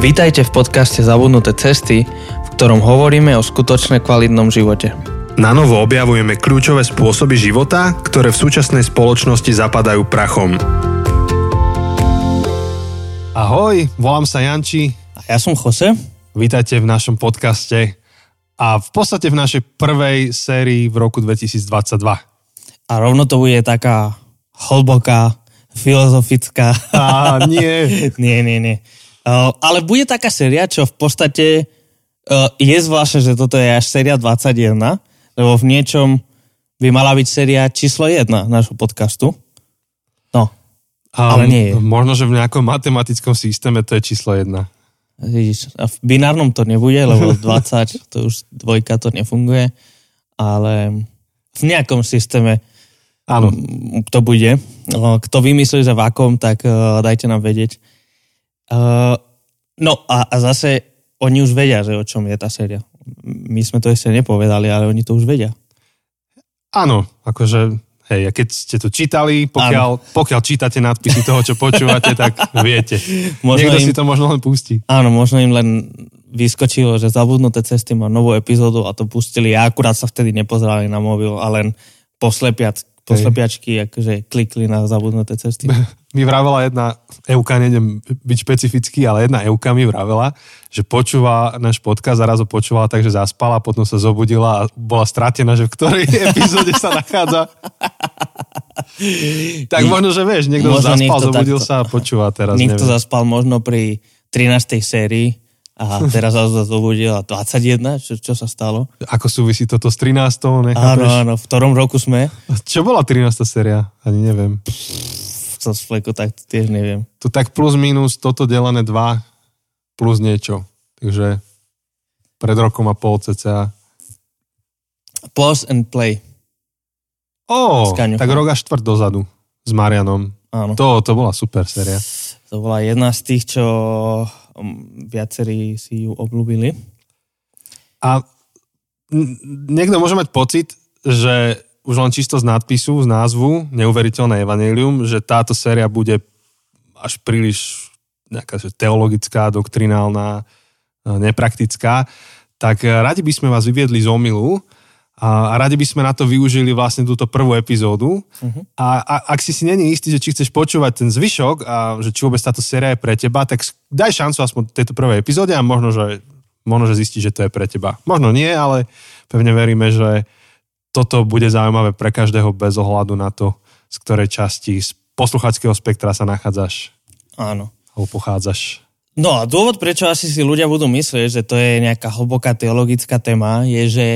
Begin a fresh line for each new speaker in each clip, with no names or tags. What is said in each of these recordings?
Vítajte v podcaste Zabudnuté cesty, v ktorom hovoríme o skutočne kvalitnom živote.
Na novo objavujeme kľúčové spôsoby života, ktoré v súčasnej spoločnosti zapadajú prachom. Ahoj, volám sa Janči.
A ja som Jose.
Vítajte v našom podcaste a v podstate v našej prvej sérii v roku 2022.
A rovno to bude taká hlboká, filozofická.
Á, nie.
nie, nie, nie. Uh, ale bude taká séria, čo v podstate uh, je zvláštne, že toto je až séria 21, lebo v niečom by mala byť séria číslo 1 nášho podcastu. No,
Um,
Ale nie je.
Možno, že v nejakom matematickom systéme to je číslo 1.
vidíš, a v binárnom to nebude, lebo 20, to už dvojka to nefunguje, ale v nejakom systéme
Áno.
to bude. Uh, Kto vymyslí, že v akom, tak dajte nám vedieť. Uh, no a, a zase oni už vedia, že o čom je tá séria. My sme to ešte nepovedali, ale oni to už vedia.
Áno, akože, hej, a keď ste to čítali, pokiaľ, pokiaľ čítate nadpisy toho, čo počúvate, tak viete.
Možno
Niekto
im-
si to možno len pustí.
Áno, možno im len vyskočilo, že zabudnuté cesty má novú epizódu a to pustili. Ja akurát sa vtedy nepozerali na mobil a len poslepiac, poslepiačky akože klikli na zabudnuté cesty.
Mi vravela jedna Euka, nejdem byť špecifický, ale jedna Euka mi vravela, že počúva náš podcast a raz ho počúvala tak, že zaspala, potom sa zobudila a bola stratená, že v ktorej epizóde sa nachádza. tak možno, že vieš, niekto
Možno
zaspal, zobudil
takto-
sa a počúva teraz.
Niekto
neviem.
zaspal možno pri 13. sérii a teraz sa zobudil a 21, čo, čo sa stalo?
Ako súvisí toto s 13.
Áno,
Nechápeš?
áno, v ktorom roku sme?
Čo bola 13. séria? Ani neviem.
Z fleku, tak tiež neviem.
Tu tak plus minus toto delené 2 plus niečo. Takže pred rokom a pol cca.
Pause and play.
Ó, tak rok a štvrt dozadu s Marianom.
Áno.
To, to bola super séria.
To bola jedna z tých, čo viacerí si ju obľúbili.
A niekto môže mať pocit, že už len čisto z nadpisu, z názvu Neuveriteľné evanelium, že táto séria bude až príliš nejaká že teologická, doktrinálna, e, nepraktická, tak e, radi by sme vás vyviedli z omilu a, a radi by sme na to využili vlastne túto prvú epizódu. Uh-huh. A, a ak si si není istý, že či chceš počúvať ten zvyšok a že či vôbec táto séria je pre teba, tak daj šancu aspoň tejto prvej epizóde a možno, že, možno, že zistíš, že to je pre teba. Možno nie, ale pevne veríme, že toto bude zaujímavé pre každého bez ohľadu na to, z ktorej časti z posluchackého spektra sa nachádzaš
Áno.
alebo pochádzaš.
No a dôvod, prečo asi si ľudia budú myslieť, že to je nejaká hlboká teologická téma, je, že,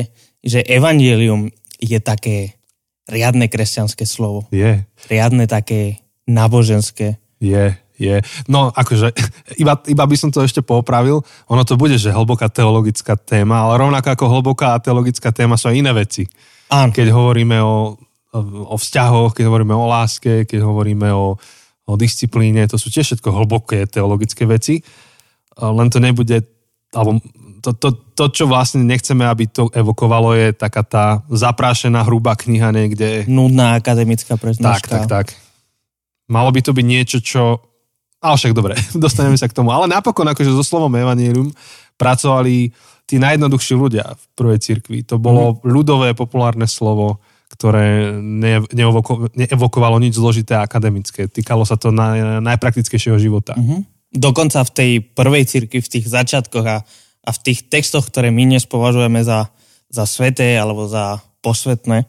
že evangelium je také riadne kresťanské slovo.
Je,
Riadne také náboženské.
je, je. No akože, iba, iba by som to ešte popravil, ono to bude, že hlboká teologická téma, ale rovnako ako hlboká teologická téma sú aj iné veci.
Áno.
Keď hovoríme o, o vzťahoch, keď hovoríme o láske, keď hovoríme o, o disciplíne, to sú tiež všetko hlboké teologické veci. Len to nebude, alebo to, to, to, čo vlastne nechceme, aby to evokovalo, je taká tá zaprášená hrubá kniha niekde.
Nudná akademická
Tak,
prednáška.
tak, tak. Malo by to byť niečo, čo... Ale však dobre, dostaneme sa k tomu. Ale napokon, akože so slovom Evangelium pracovali tí najjednoduchší ľudia v prvej cirkvi. To bolo mm. ľudové, populárne slovo, ktoré ne, neevoko, neevokovalo nič zložité a akademické. Týkalo sa to naj, najpraktickejšieho života. Mm.
Dokonca v tej prvej cirkvi, v tých začiatkoch a, a v tých textoch, ktoré my dnes považujeme za, za sveté alebo za posvetné,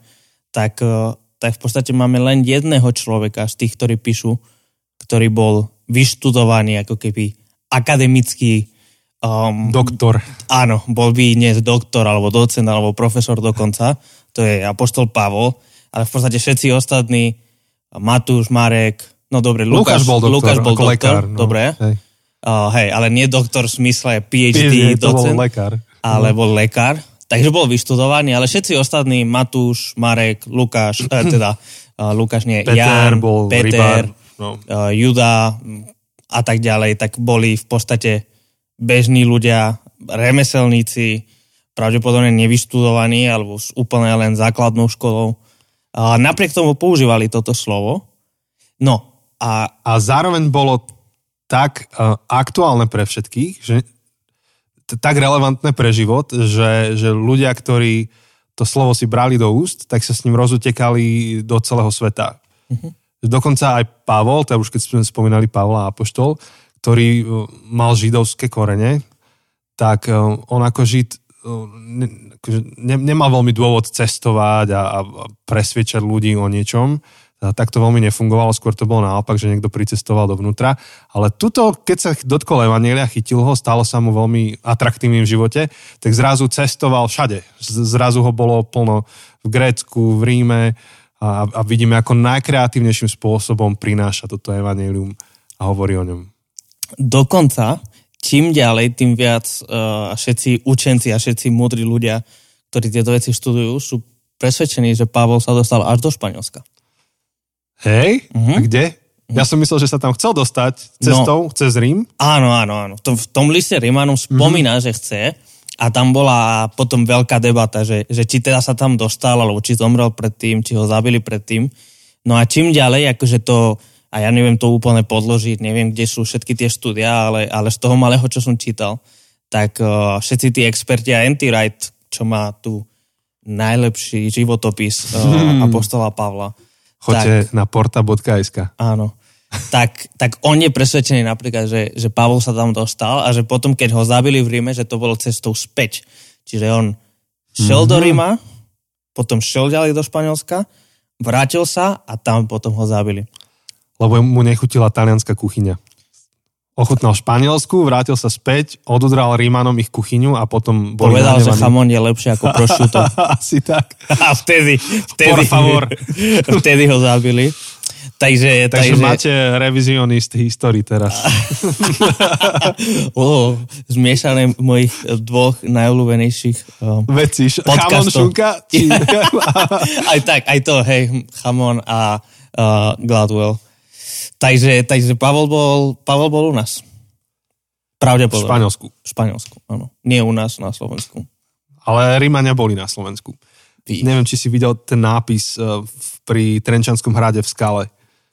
tak, eh, tak v podstate máme len jedného človeka z tých, ktorí píšu, ktorý bol vyštudovaný ako keby akademický um,
Doktor.
Áno, bol by dnes doktor, alebo docent, alebo profesor dokonca. To je Apoštol Pavol. Ale v podstate všetci ostatní, Matúš, Marek, no dobre, Lukáš,
Lukáš bol doktor,
Lukáš bol doktor,
lekár. No,
dobre.
Hej.
Uh, hej, ale nie doktor v smysle PhD,
PhD, to bol
docent,
lekár.
ale bol lekár. Takže bol vyštudovaný, ale všetci ostatní, Matúš, Marek, Lukáš, eh, teda uh, Lukáš nie,
Peter
Jan,
bol
Peter,
rybár. No.
uh, Juda a tak ďalej, tak boli v podstate bežní ľudia, remeselníci, pravdepodobne nevyštudovaní alebo s úplne len základnou školou. A napriek tomu používali toto slovo. No a
A zároveň bolo tak uh, aktuálne pre všetkých, že t- tak relevantné pre život, že, že ľudia, ktorí to slovo si brali do úst, tak sa s ním rozutekali do celého sveta. Uh-huh. Dokonca aj Pavol, teda už keď sme spomínali Pavla Apoštol, ktorý uh, mal židovské korene, tak uh, on ako žid ne, akože ne, nemal veľmi dôvod cestovať a, a presviečať ľudí o niečom, tak to veľmi nefungovalo, skôr to bolo naopak, že niekto pricestoval dovnútra. Ale tuto, keď sa dotkol Evanielia, chytil ho, stalo sa mu veľmi atraktívnym v živote, tak zrazu cestoval všade. Zrazu ho bolo plno v Grécku, v Ríme a, a vidíme, ako najkreatívnejším spôsobom prináša toto Evangelium a hovorí o ňom.
Dokonca, čím ďalej, tým viac uh, všetci učenci a všetci múdri ľudia, ktorí tieto veci študujú, sú presvedčení, že Pavol sa dostal až do Španielska.
Hej? Uh-huh. A kde? Ja som myslel, že sa tam chcel dostať cestou, no, cez Rím.
Áno, áno, áno. V tom, v tom liste Rímanom spomína, uh-huh. že chce a tam bola potom veľká debata, že, že či teda sa tam dostal, alebo či zomrel predtým, či ho zabili predtým. No a čím ďalej, akože to, a ja neviem to úplne podložiť, neviem, kde sú všetky tie štúdia, ale, ale z toho malého, čo som čítal, tak uh, všetci tí experti a Anti-Wright, čo má tu najlepší životopis uh, hmm. Apostola Pavla,
Choďte tak, na porta.sk.
Áno. Tak, tak on je presvedčený napríklad, že, že Pavol sa tam dostal a že potom, keď ho zabili v Ríme, že to bolo cestou späť. Čiže on šiel mm-hmm. do mhm. Ríma, potom šiel ďalej do Španielska, vrátil sa a tam potom ho zabili.
Lebo mu nechutila talianská kuchyňa ochutnal v Španielsku, vrátil sa späť, odudral Rímanom ich kuchyňu a potom
bol Povedal, že chamon je lepšie ako prosciutto.
Asi tak.
A vtedy, vtedy, Por favor. vtedy ho zabili. Takže,
takže, takže máte revizionist histórii teraz.
oh, zmiešané mojich dvoch najobľúbenejších um,
Vecí, chamon, šunka? Či...
aj tak, aj to, hej, chamon a uh, Gladwell. Takže, takže Pavel, bol, Pavel bol u nás. Pravdepodobne.
V Španielsku.
V Španielsku, áno. Nie u nás na Slovensku.
Ale Rímania boli na Slovensku. Ty. Neviem, či si videl ten nápis uh, pri Trenčanskom hrade v skale,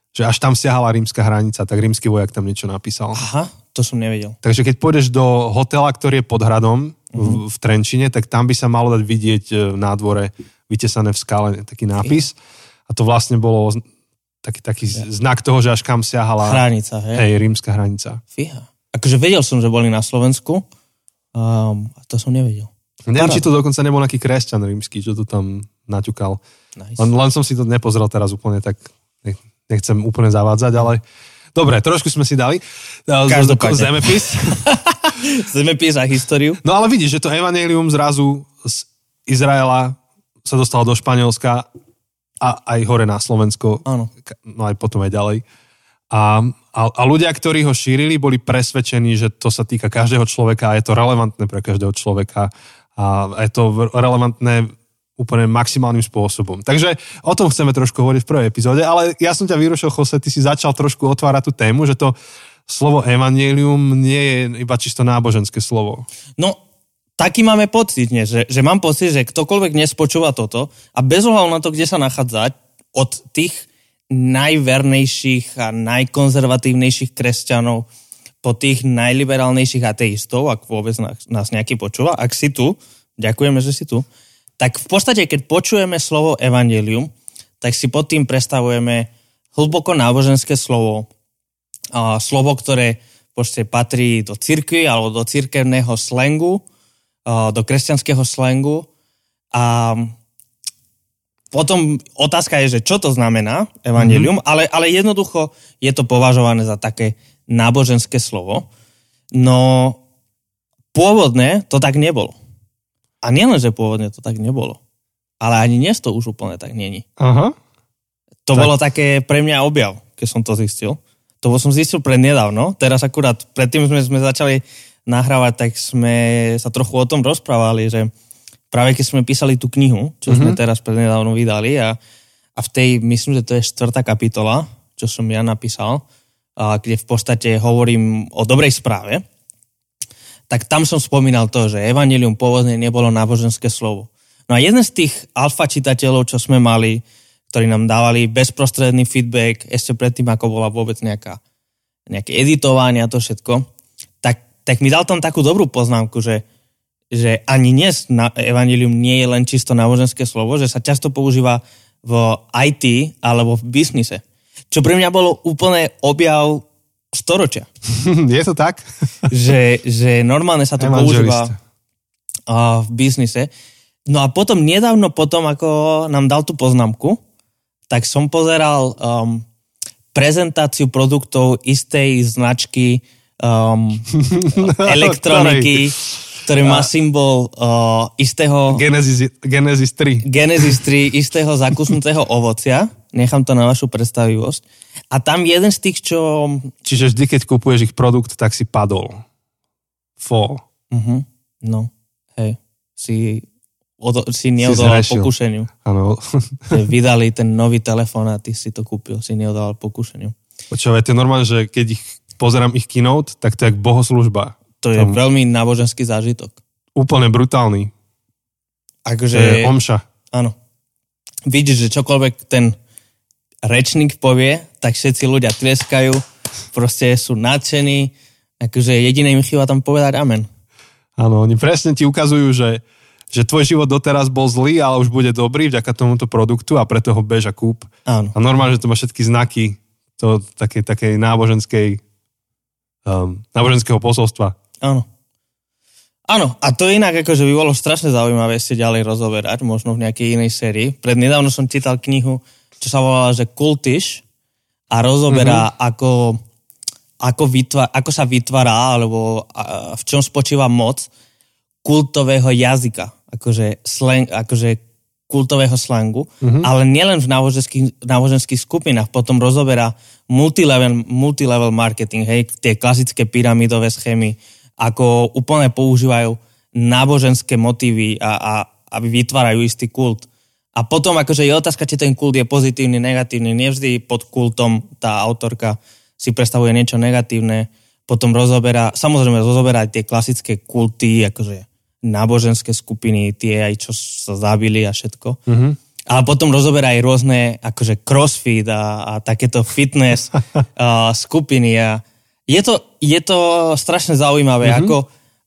že až tam siahala rímska hranica, tak rímsky vojak tam niečo napísal.
Aha, to som nevedel.
Takže keď pôjdeš do hotela, ktorý je pod hradom uh-huh. v, mhm. v Trenčine, tak tam by sa malo dať vidieť e, na dvore vytesané v skale taký nápis. A to vlastne bolo taký, taký ja. znak toho, že až kam siahala...
Hranica, hej?
Hej, rímska hranica.
Fíha. Akože vedel som, že boli na Slovensku, um, a to som nevedel.
Neviem, či to dokonca nebol nejaký kresťan rímsky, čo to tam naťukal. Nice. Len, len som si to nepozrel teraz úplne, tak nechcem úplne zavádzať, ale dobre, trošku sme si dali.
Každopádne.
Zemepis.
Zemepis a históriu.
No ale vidíš, že to evanelium zrazu z Izraela sa dostalo do Španielska a aj hore na Slovensko,
Áno.
no aj potom aj ďalej. A, a, a ľudia, ktorí ho šírili, boli presvedčení, že to sa týka každého človeka a je to relevantné pre každého človeka a je to relevantné úplne maximálnym spôsobom. Takže o tom chceme trošku hovoriť v prvej epizóde, ale ja som ťa vyrušil, Jose, ty si začal trošku otvárať tú tému, že to slovo evangelium nie je iba čisto náboženské slovo.
No, taký máme pocit, nie? Že, že mám pocit, že ktokoľvek dnes počúva toto a bez ohľadu na to, kde sa nachádza, od tých najvernejších a najkonzervatívnejších kresťanov po tých najliberálnejších ateistov, ak vôbec nás, nejaký počúva, ak si tu, ďakujeme, že si tu, tak v podstate, keď počujeme slovo evangelium, tak si pod tým predstavujeme hlboko náboženské slovo, a slovo, ktoré podstate patrí do cirkvi alebo do cirkevného slangu, do kresťanského slangu a potom otázka je, že čo to znamená evangelium, mm-hmm. ale, ale jednoducho je to považované za také náboženské slovo. No pôvodne to tak nebolo. A nielen, že pôvodne to tak nebolo, ale ani dnes to už úplne tak není.
Aha.
To tak. bolo také pre mňa objav, keď som to zistil. To som zistil prednedávno. Teraz akurát predtým sme, sme začali nahrávať, tak sme sa trochu o tom rozprávali, že práve keď sme písali tú knihu, čo mm-hmm. sme mhm. teraz prednedávno vydali a, a v tej, myslím, že to je štvrtá kapitola, čo som ja napísal, a kde v podstate hovorím o dobrej správe, tak tam som spomínal to, že evanelium pôvodne nebolo náboženské slovo. No a jeden z tých alfa čitateľov, čo sme mali, ktorí nám dávali bezprostredný feedback ešte predtým, ako bola vôbec nejaká nejaké editovanie a to všetko, tak, mi dal tam takú dobrú poznámku, že, že ani dnes na evanilium nie je len čisto náboženské slovo, že sa často používa v IT alebo v biznise. Čo pre mňa bolo úplne objav storočia.
je to tak?
že, že normálne sa to používa v biznise. No a potom, nedávno potom, ako nám dal tú poznámku, tak som pozeral um, prezentáciu produktov istej značky um, elektroniky, ktorý má symbol uh, istého...
Genesis, Genesis 3.
Genesis 3, istého zakusnutého ovocia. Nechám to na vašu predstavivosť. A tam jeden z tých, čo...
Čiže vždy, keď kupuješ ich produkt, tak si padol. Fall.
Uh-huh. No, hej. Si odo, si neodolal si pokušeniu.
Áno.
vydali ten nový telefón a ty si to kúpil, si neodolal pokušeniu.
Počúvaj, to je normálne, že keď ich pozerám ich keynote, tak to je bohoslužba.
To je Tam... veľmi náboženský zážitok.
Úplne brutálny.
Akože...
To je omša.
Áno. Vidíš, že čokoľvek ten rečník povie, tak všetci ľudia tleskajú, proste sú nadšení, akože jediné im chýba tam povedať amen.
Áno, oni presne ti ukazujú, že že tvoj život doteraz bol zlý, ale už bude dobrý vďaka tomuto produktu a preto ho bež a kúp.
Áno.
A normálne, že to má všetky znaky to, také, také náboženskej, um, náboženského posolstva.
Áno. Áno, a to inak akože by bolo strašne zaujímavé si ďalej rozoberať, možno v nejakej inej sérii. Pred nedávno som čítal knihu, čo sa volala, že Kultiš a rozoberá, mm-hmm. ako, ako, vytva, ako sa vytvára, alebo a, v čom spočíva moc kultového jazyka akože, slang, akože kultového slangu, mm-hmm. ale nielen v náboženských, náboženských skupinách, potom rozoberá multilevel, multilevel marketing, hej, tie klasické pyramidové schémy, ako úplne používajú náboženské motívy a, a aby vytvárajú istý kult. A potom akože je otázka, či ten kult je pozitívny, negatívny. Nevždy pod kultom tá autorka si predstavuje niečo negatívne. Potom rozoberá, samozrejme rozoberá tie klasické kulty, akože náboženské skupiny, tie aj čo sa zabili a všetko. Mm-hmm. Ale potom rozoberá aj rôzne akože crossfit a, a takéto fitness a, skupiny a je to, je to strašne zaujímavé, mm-hmm. ako,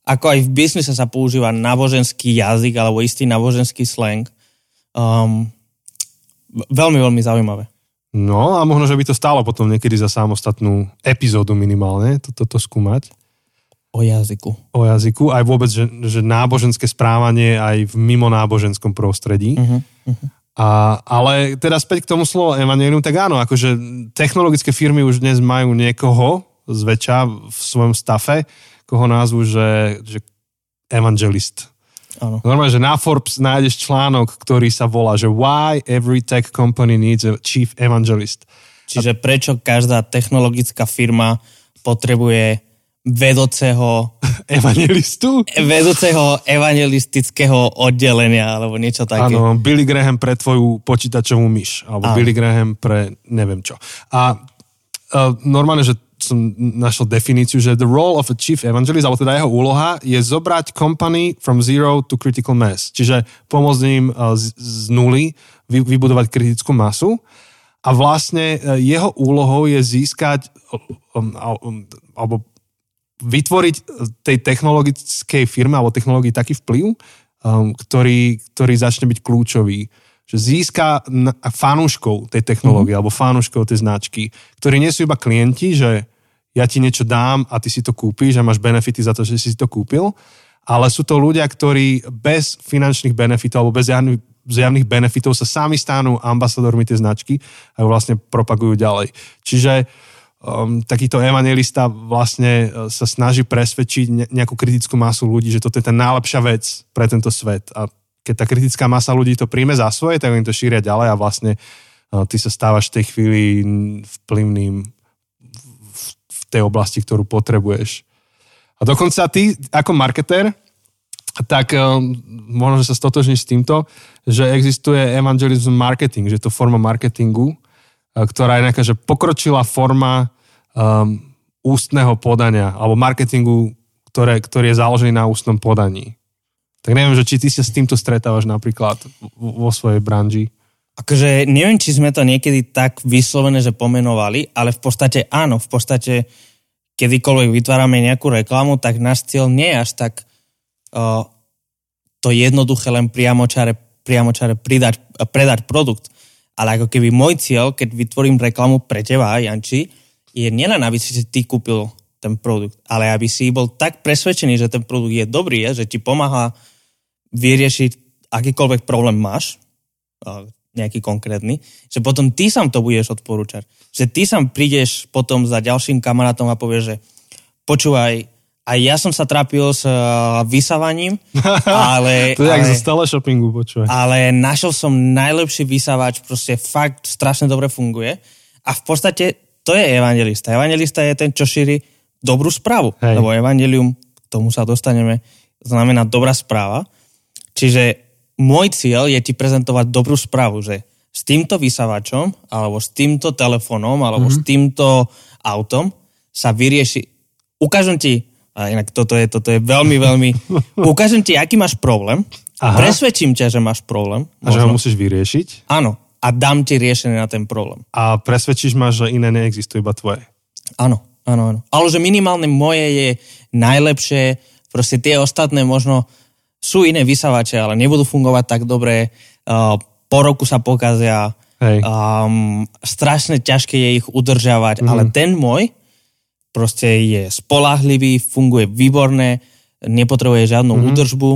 ako aj v biznise sa používa náboženský jazyk alebo istý náboženský slang. Um, veľmi, veľmi zaujímavé.
No a možno, že by to stálo potom niekedy za samostatnú epizódu minimálne, toto to, to skúmať.
O jazyku.
O jazyku, aj vôbec, že, že náboženské správanie aj v mimo náboženskom prostredí. Uh-huh, uh-huh. A, ale teda späť k tomu slovu evanelium, tak áno, akože technologické firmy už dnes majú niekoho zväčša v svojom stafe, koho názvu, že, že evangelist.
Áno.
Normálne, že na Forbes nájdeš článok, ktorý sa volá, že Why every tech company needs a chief evangelist.
Čiže prečo každá technologická firma potrebuje vedúceho
evangelistu?
Vedúceho evangelistického oddelenia, alebo niečo také.
Áno, Billy Graham pre tvoju počítačovú myš, alebo Áno. Billy Graham pre neviem čo. A uh, normálne, že som našiel definíciu, že the role of a chief evangelist, alebo teda jeho úloha, je zobrať company from zero to critical mass. Čiže pomôcť im uh, z, z nuly vy, vybudovať kritickú masu. A vlastne uh, jeho úlohou je získať um, um, alebo vytvoriť tej technologickej firme alebo technológii taký vplyv, um, ktorý, ktorý začne byť kľúčový. Že získa fanúškov tej technológie mm. alebo fanúškov tej značky, ktorí nie sú iba klienti, že ja ti niečo dám a ty si to kúpiš a máš benefity za to, že si to kúpil, ale sú to ľudia, ktorí bez finančných benefitov alebo bez javných, zjavných benefitov sa sami stanú ambasadormi tej značky a ju vlastne propagujú ďalej. Čiže uh, um, takýto evangelista vlastne uh, sa snaží presvedčiť nejakú kritickú masu ľudí, že toto je tá najlepšia vec pre tento svet. A keď tá kritická masa ľudí to príjme za svoje, tak oni to šíria ďalej a vlastne uh, ty sa stávaš v tej chvíli vplyvným v, v tej oblasti, ktorú potrebuješ. A dokonca ty ako marketér, tak um, možno, že sa stotožníš s týmto, že existuje evangelism marketing, že je to forma marketingu, ktorá je nejaká, že pokročila forma um, ústneho podania alebo marketingu, ktoré, ktorý je založený na ústnom podaní. Tak neviem, že či ty sa s týmto stretávaš napríklad vo svojej branži.
Akože neviem, či sme to niekedy tak vyslovené, že pomenovali, ale v podstate áno, v podstate kedykoľvek vytvárame nejakú reklamu, tak náš cieľ nie je až tak uh, to jednoduché len priamočare, priamočare pridať, predať produkt. Ale ako keby môj cieľ, keď vytvorím reklamu pre teba, Janči, je nielen, aby si ty kúpil ten produkt, ale aby si bol tak presvedčený, že ten produkt je dobrý, že ti pomáha vyriešiť akýkoľvek problém máš, nejaký konkrétny, že potom ty sám to budeš odporúčať. Že ty sám prídeš potom za ďalším kamarátom a povieš, že počúvaj, aj ja som sa trápil s vysávaním, ale...
to je ale, zo shoppingu, počúvaj.
Ale našiel som najlepší vysávač, proste fakt strašne dobre funguje. A v podstate to je evangelista. Evangelista je ten, čo šíri dobrú správu. Hej. Lebo evangelium, k tomu sa dostaneme, znamená dobrá správa. Čiže môj cieľ je ti prezentovať dobrú správu, že s týmto vysávačom, alebo s týmto telefónom, alebo mm-hmm. s týmto autom sa vyrieši. Ukážem ti, a inak toto je, toto je veľmi, veľmi... ukážem ti, aký máš problém, Aha. presvedčím ťa, že máš problém.
A že ho musíš vyriešiť?
Áno. A dám ti riešenie na ten problém.
A presvedčíš ma, že iné neexistujú, iba tvoje?
Áno, áno, áno. Ale že minimálne moje je najlepšie, proste tie ostatné možno sú iné vysávače, ale nebudú fungovať tak dobre, uh, po roku sa pokazia, Hej. Um, strašne ťažké je ich udržiavať, mm. ale ten môj proste je spolahlivý, funguje výborne, nepotrebuje žiadnu mm. údržbu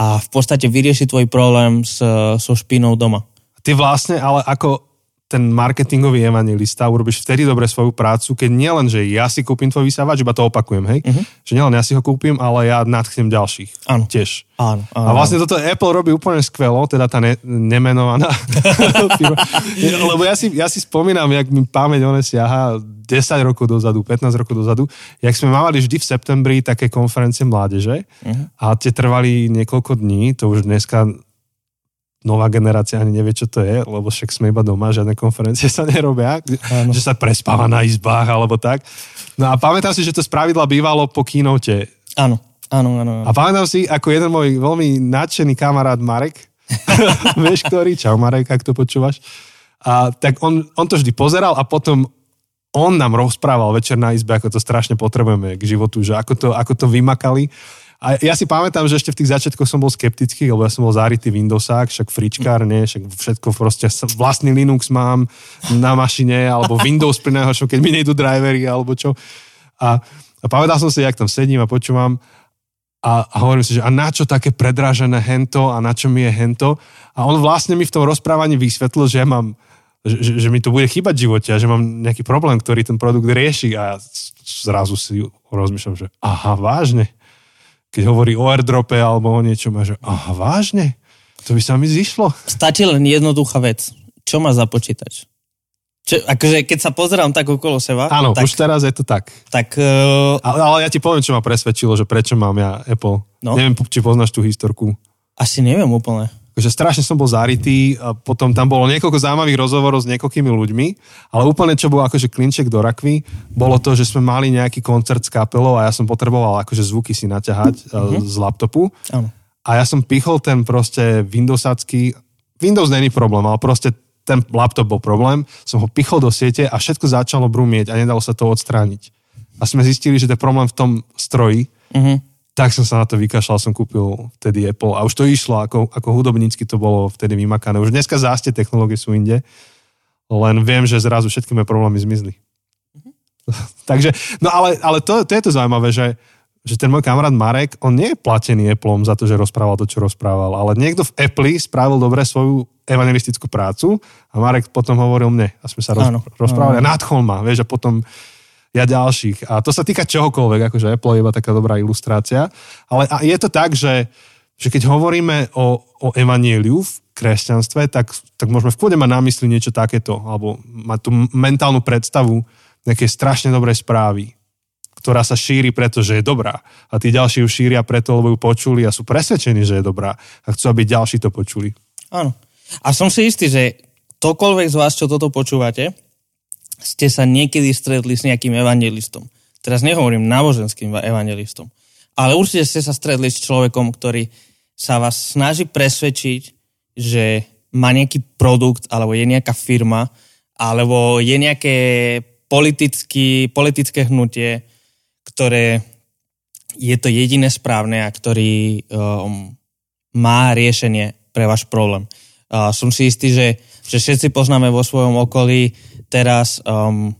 a v podstate vyrieši tvoj problém s, so špinou doma.
Ty vlastne, ale ako ten marketingový evangelista, urobíš vtedy dobre svoju prácu, keď nielen, že ja si kúpim tvoj vysávač, iba to opakujem, hej? Uh-huh. Že nielen ja si ho kúpim, ale ja nadchnem ďalších.
Áno.
Tiež.
Áno, áno.
A vlastne toto Apple robí úplne skvelo, teda tá ne, nemenovaná Lebo ja si, ja si spomínam, jak mi pamäť one siaha 10 rokov dozadu, 15 rokov dozadu, jak sme mávali vždy v septembri také konferencie mládeže uh-huh. a tie trvali niekoľko dní, to už dneska nová generácia ani nevie, čo to je, lebo však sme iba doma, žiadne konferencie sa nerobia, ano. že sa prespáva na izbách alebo tak. No a pamätám si, že to spravidla bývalo po keynote.
Áno, áno, áno.
A pamätám si, ako jeden môj veľmi nadšený kamarát Marek, vieš ktorý, čau Marek, ak to počúvaš, a tak on, on to vždy pozeral a potom on nám rozprával večer na izbe, ako to strašne potrebujeme k životu, že ako to, ako to vymakali. A ja si pamätám, že ešte v tých začiatkoch som bol skeptický, lebo ja som bol záritý Windowsák, však fričkár, nie, však všetko proste, vlastný Linux mám na mašine, alebo Windows pri najhoršom, keď mi nejdu drivery, alebo čo. A, a pamätal som si, jak tam sedím a počúvam a, a hovorím si, že a na čo také predrážené hento a na čo mi je hento. A on vlastne mi v tom rozprávaní vysvetlil, že ja mám že, že mi to bude chýbať v živote a že mám nejaký problém, ktorý ten produkt rieši a ja zrazu si rozmýšľam, že aha, vážne keď hovorí o airdrope alebo o niečom a že aha, vážne? To by sa mi zišlo.
Stačí len jednoduchá vec. Čo má za počítač? Čo, akože keď sa pozerám tak okolo seba...
Áno,
tak,
už teraz je to tak.
tak uh...
ale, ale ja ti poviem, čo ma presvedčilo, že prečo mám ja Apple. No. Neviem, či poznáš tú historku.
Asi neviem úplne
že strašne som bol zarytý, a potom tam bolo niekoľko zaujímavých rozhovorov s niekoľkými ľuďmi, ale úplne čo bolo akože klinček do rakvy, bolo to, že sme mali nejaký koncert s kapelou a ja som potreboval akože zvuky si naťahať uh-huh. z laptopu.
Ano.
A ja som pichol ten proste Windowsacký, Windows není problém, ale proste ten laptop bol problém, som ho pichol do siete a všetko začalo brumieť a nedalo sa to odstrániť. A sme zistili, že to je problém v tom stroji, uh-huh tak som sa na to vykašľal, som kúpil vtedy Apple a už to išlo, ako, ako hudobnícky to bolo vtedy vymakané. Už dneska zástie technológie sú inde, len viem, že zrazu všetky moje problémy zmizli. Mm-hmm. Takže, no ale, ale to, to je to zaujímavé, že, že ten môj kamarát Marek, on nie je platený Appleom za to, že rozprával to, čo rozprával, ale niekto v Apple spravil dobre svoju evangelistickú prácu a Marek potom hovoril mne a sme sa roz, áno, rozprávali áno. a nadchol ma, vieš, a potom ja ďalších. A to sa týka čohokoľvek, akože Apple je iba taká dobrá ilustrácia. Ale je to tak, že, že keď hovoríme o, o evanieliu v kresťanstve, tak, tak môžeme v kľude mať na mysli niečo takéto, alebo mať tú mentálnu predstavu nejakej strašne dobrej správy, ktorá sa šíri, pretože je dobrá. A tí ďalší ju šíria preto, lebo ju počuli a sú presvedčení, že je dobrá. A chcú, aby ďalší to počuli.
Áno. A som si istý, že tokoľvek z vás, čo toto počúvate, ste sa niekedy stretli s nejakým evangelistom. Teraz nehovorím náboženským evangelistom, ale určite ste sa stretli s človekom, ktorý sa vás snaží presvedčiť, že má nejaký produkt, alebo je nejaká firma, alebo je nejaké politický, politické hnutie, ktoré je to jediné správne a ktorý um, má riešenie pre váš problém. Uh, som si istý, že, že všetci poznáme vo svojom okolí teraz um,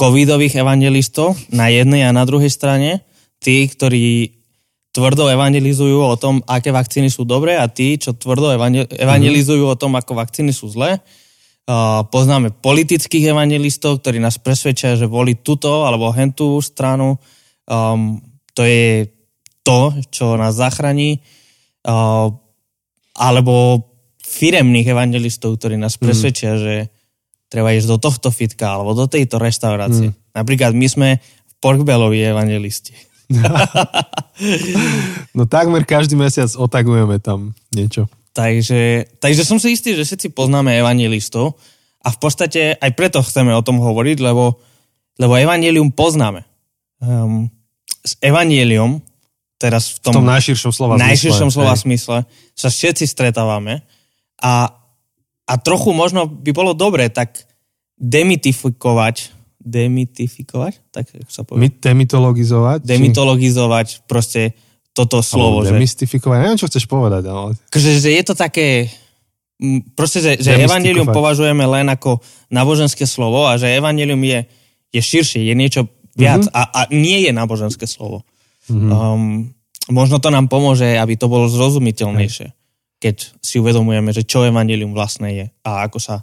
covidových evangelistov na jednej a na druhej strane, tí, ktorí tvrdo evangelizujú o tom, aké vakcíny sú dobré a tí, čo tvrdo evangelizujú o tom, ako vakcíny sú zlé. Uh, poznáme politických evangelistov, ktorí nás presvedčia, že voli túto alebo hentú stranu. Um, to je to, čo nás zachraní. Uh, alebo firemných evangelistov, ktorí nás mhm. presvedčia, mm. že treba ísť do tohto fitka alebo do tejto reštaurácie. Mm. Napríklad my sme v Porkbellovi evangelisti.
no takmer každý mesiac otagujeme tam niečo.
Takže, takže som si istý, že všetci poznáme evangelistov a v podstate aj preto chceme o tom hovoriť, lebo, lebo evangelium poznáme. Um, s evangelium, teraz v tom,
v tom najširšom slova
najširšom slova hej. smysle, sa všetci stretávame a, a trochu možno by bolo dobre tak demitifikovať demitifikovať, tak sa povie.
Demitologizovať?
Demitologizovať či... proste toto slovo.
Alebo demystifikovať, že... neviem, čo chceš povedať. Ale...
Že, že je to také, proste, že, že evanelium považujeme len ako náboženské slovo a že evanelium je, je širšie, je niečo viac mm-hmm. a, a nie je náboženské slovo. Mm-hmm. Um, možno to nám pomôže, aby to bolo zrozumiteľnejšie, keď si uvedomujeme, že čo evanelium vlastne je a ako sa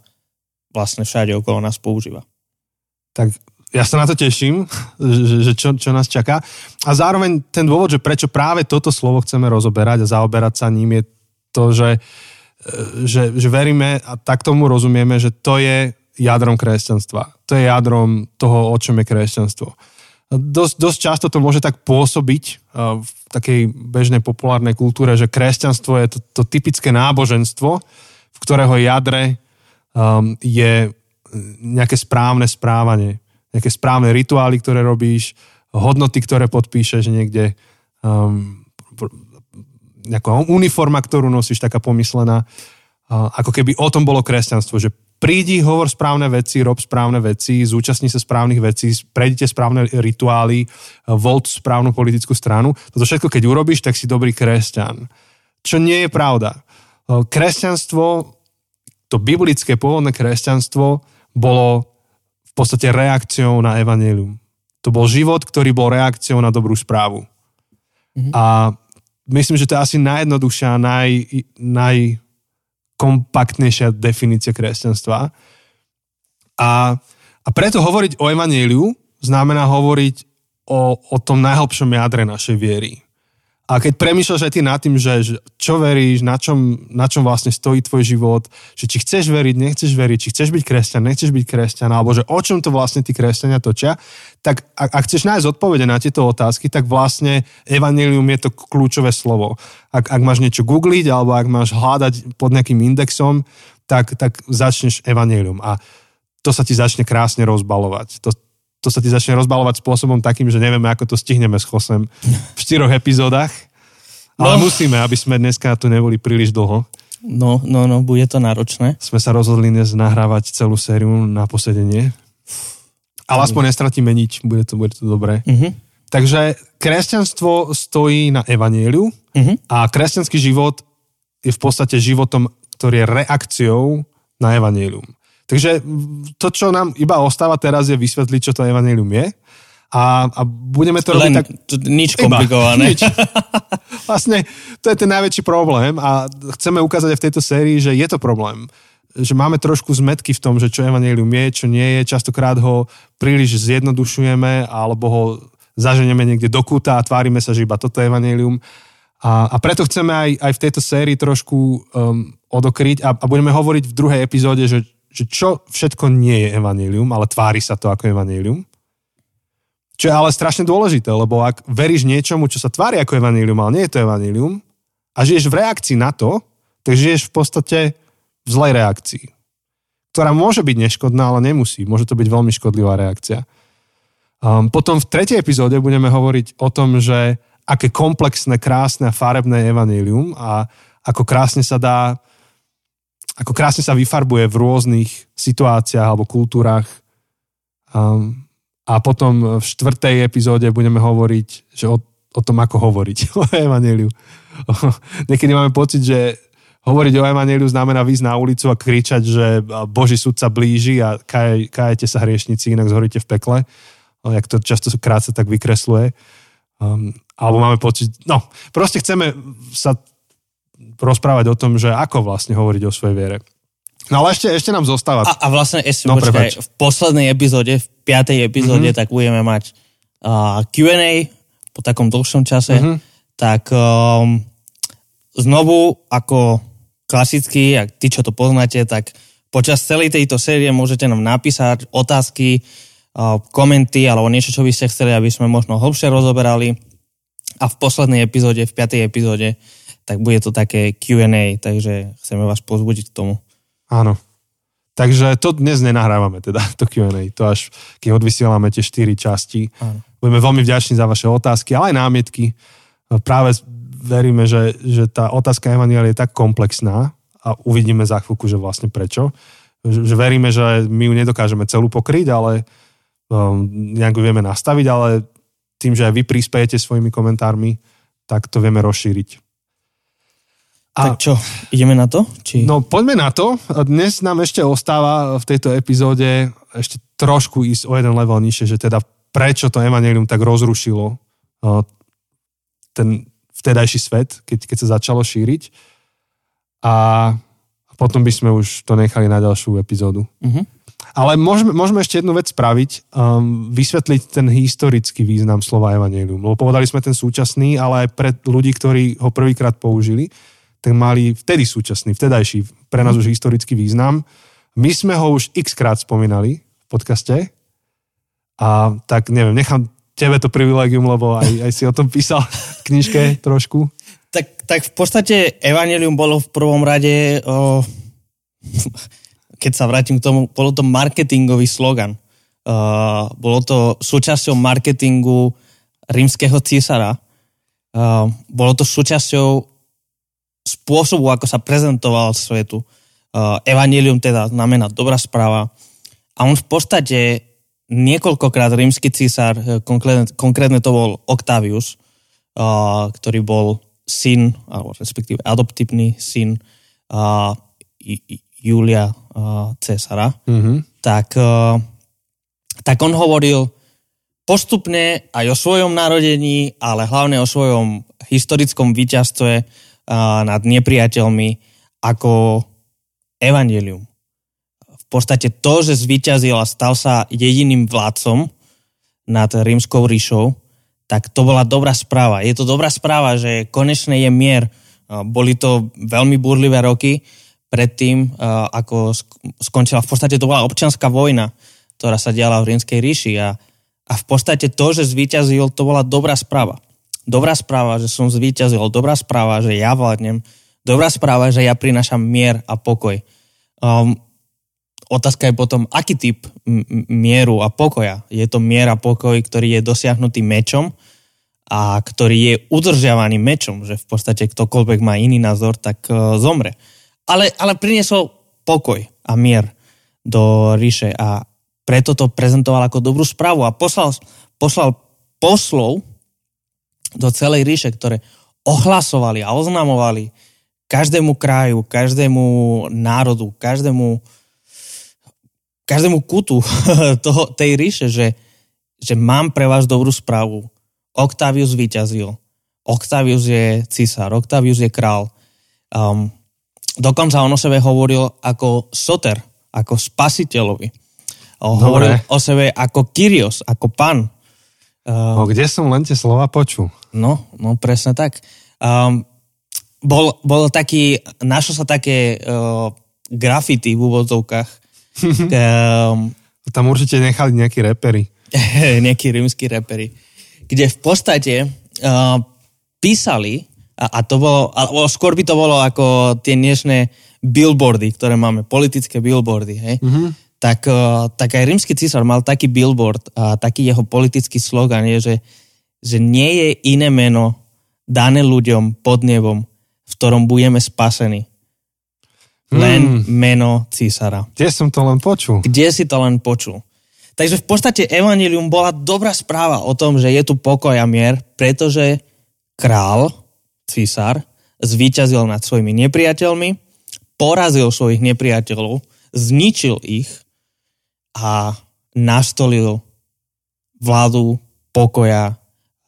vlastne všade okolo nás používa.
Tak ja sa na to teším, že, že čo, čo nás čaká. A zároveň ten dôvod, že prečo práve toto slovo chceme rozoberať a zaoberať sa ním je to, že, že, že veríme a tak tomu rozumieme, že to je jadrom kresťanstva. To je jadrom toho, o čom je kresťanstvo. Dosť, dosť často to môže tak pôsobiť v takej bežnej populárnej kultúre, že kresťanstvo je to, to typické náboženstvo, v ktorého jadre um, je nejaké správne správanie, nejaké správne rituály, ktoré robíš, hodnoty, ktoré podpíšeš niekde, um, nejaká uniforma, ktorú nosíš, taká pomyslená. Ako keby o tom bolo kresťanstvo, že prídi, hovor správne veci, rob správne veci, zúčastni sa správnych vecí, prejdite správne rituály, uh, volt správnu politickú stranu. Toto všetko, keď urobíš, tak si dobrý kresťan. Čo nie je pravda. Uh, kresťanstvo, to biblické pôvodné kresťanstvo bolo v podstate reakciou na evanelium. To bol život, ktorý bol reakciou na dobrú správu. Mm-hmm. A myslím, že to je asi najjednoduchšia, naj, najkompaktnejšia definícia kresťanstva. A, a preto hovoriť o evaneliu znamená hovoriť o, o tom najhlbšom jadre našej viery. A keď premýšľaš aj ty nad tým, že, čo veríš, na čom, na čom vlastne stojí tvoj život, že či chceš veriť, nechceš veriť, či chceš byť kresťan, nechceš byť kresťan, alebo že o čom to vlastne tí kresťania točia, tak ak, ak chceš nájsť odpovede na tieto otázky, tak vlastne evanelium je to kľúčové slovo. Ak, ak máš niečo googliť, alebo ak máš hľadať pod nejakým indexom, tak, tak začneš evanelium. A to sa ti začne krásne rozbalovať. To, to sa ti začne rozbalovať spôsobom takým, že nevieme, ako to stihneme s Chosem v štyroch epizódach. Ale no. musíme, aby sme dneska tu neboli príliš dlho.
No, no, no, bude to náročné.
Sme sa rozhodli dnes nahrávať celú sériu na posedenie. Ale aspoň nestratíme nič, bude to, bude to dobré. Uh-huh. Takže kresťanstvo stojí na evanieliu uh-huh. a kresťanský život je v podstate životom, ktorý je reakciou na evanielium. Takže to, čo nám iba ostáva teraz, je vysvetliť, čo to evanelium je. A, a budeme to
Len
robiť tak...
nič komplikované.
Iba, nič. Vlastne to je ten najväčší problém a chceme ukázať aj v tejto sérii, že je to problém že máme trošku zmetky v tom, že čo evanelium je, čo nie je. Častokrát ho príliš zjednodušujeme alebo ho zaženieme niekde do kúta a tvárime sa, že iba toto je evanelium. A, a preto chceme aj, aj v tejto sérii trošku um, odokryť a, a budeme hovoriť v druhej epizóde, že že čo všetko nie je evanílium, ale tvári sa to ako evanílium. Čo je ale strašne dôležité, lebo ak veríš niečomu, čo sa tvári ako evanílium, ale nie je to evanílium, a žiješ v reakcii na to, tak žiješ v podstate v zlej reakcii, ktorá môže byť neškodná, ale nemusí. Môže to byť veľmi škodlivá reakcia. Um, potom v tretej epizóde budeme hovoriť o tom, že aké komplexné, krásne a farebné je evanílium a ako krásne sa dá ako krásne sa vyfarbuje v rôznych situáciách alebo kultúrach. Um, a potom v štvrtej epizóde budeme hovoriť že o, o tom, ako hovoriť o Evangeliu. Niekedy máme pocit, že hovoriť o Evangeliu znamená výjsť na ulicu a kričať, že Boží súd sa blíži a kaj, kajete sa hriešnici, inak zhoríte v pekle. Jak to často krát sa tak vykresluje. Um, alebo máme pocit, no, proste chceme sa rozprávať o tom, že ako vlastne hovoriť o svojej viere. No ale ešte, ešte nám zostáva.
A, a vlastne ešte, no, počkaj, v poslednej epizóde, v piatej epizóde, mm-hmm. tak budeme mať uh, Q&A po takom dlhšom čase, mm-hmm. tak um, znovu ako klasicky, ak ty, čo to poznáte, tak počas celej tejto série môžete nám napísať otázky, uh, komenty alebo niečo, čo by ste chceli, aby sme možno hlbšie rozoberali. A v poslednej epizóde, v piatej epizóde, tak bude to také Q&A, takže chceme vás pozbudiť k tomu.
Áno. Takže to dnes nenahrávame, teda to Q&A. To až, keď odvysielame tie štyri časti. Áno. Budeme veľmi vďační za vaše otázky, ale aj námietky. Práve veríme, že, že tá otázka Emanuel je tak komplexná a uvidíme za chvíľku, že vlastne prečo. Že, veríme, že my ju nedokážeme celú pokryť, ale um, nejak ju vieme nastaviť, ale tým, že aj vy prispejete svojimi komentármi, tak to vieme rozšíriť.
A, tak čo, ideme na to? Či...
No poďme na to. Dnes nám ešte ostáva v tejto epizóde ešte trošku ísť o jeden level nižšie, že teda prečo to Evangelium tak rozrušilo ten vtedajší svet, keď, keď sa začalo šíriť. A potom by sme už to nechali na ďalšiu epizódu. Uh-huh. Ale môžeme, môžeme ešte jednu vec spraviť, um, vysvetliť ten historický význam slova Evangelium. Lebo povedali sme ten súčasný, ale aj pre ľudí, ktorí ho prvýkrát použili tak mali vtedy súčasný, vtedajší, pre nás mhm. už historický význam. My sme ho už x krát spomínali v podcaste a tak neviem, nechám tebe to privilegium, lebo aj, aj si o tom písal v knižke trošku.
Tak, tak v podstate Evangelium bolo v prvom rade, o, keď sa vrátim k tomu, bolo to marketingový slogan. Uh, bolo to súčasťou marketingu rímskeho císara. Uh, bolo to súčasťou spôsobu, ako sa prezentoval svetu. Uh, Evangelium teda znamená dobrá správa. A on v podstate niekoľkokrát rímsky císar, uh, konkrétne, to bol Octavius, uh, ktorý bol syn, alebo respektíve adoptívny syn uh, Julia Cesara, mm-hmm. tak, tak on hovoril postupne aj o svojom narodení, ale hlavne o svojom historickom víťazstve nad nepriateľmi ako evanelium. V podstate to, že zvíťazil a stal sa jediným vládcom nad rímskou ríšou, tak to bola dobrá správa. Je to dobrá správa, že konečne je mier. Boli to veľmi burlivé roky predtým, ako skončila. V podstate to bola občianská vojna, ktorá sa diala v rímskej ríši a, a v podstate to, že zvíťazil, to bola dobrá správa. Dobrá správa, že som zvíťazil, dobrá správa, že ja vládnem, dobrá správa, že ja prinášam mier a pokoj. Um, otázka je potom, aký typ mieru a pokoja. Je to mier a pokoj, ktorý je dosiahnutý mečom a ktorý je udržiavaný mečom, že v podstate ktokoľvek má iný názor, tak uh, zomre. Ale, ale priniesol pokoj a mier do ríše a preto to prezentoval ako dobrú správu a poslal, poslal poslov do celej ríše, ktoré ohlasovali a oznamovali každému kraju, každému národu, každému, každému kutu toho, tej ríše, že, že mám pre vás dobrú správu. Octavius vyťazil. Octavius je císar, Octavius je král. Um, dokonca on o sebe hovoril ako soter, ako spasiteľovi. Hovoril o sebe ako Kyrios, ako pán.
Uh, no kde som len tie slova počul?
No, no presne tak. Um, bol, bol taký, našlo sa také uh, grafity v úvodzovkách.
um, Tam určite nechali nejakí repery.
nejakí rímsky repery. Kde v podstate uh, písali, a, a to bolo, alebo skôr by to bolo ako tie dnešné billboardy, ktoré máme, politické billboardy, hej? Mm-hmm tak, eh, tak aj rímsky císar mal taký billboard a taký jeho politický slogan je, že, že nie je iné meno dané ľuďom pod nebom, v ktorom budeme spasení. len meno císara.
Kde som to len počul?
Kde si to len počul? Takže v podstate Evangelium bola dobrá správa o tom, že je tu pokoj a mier, pretože král, císar, zvíťazil nad svojimi nepriateľmi, porazil svojich nepriateľov, zničil ich a nastolil vládu pokoja,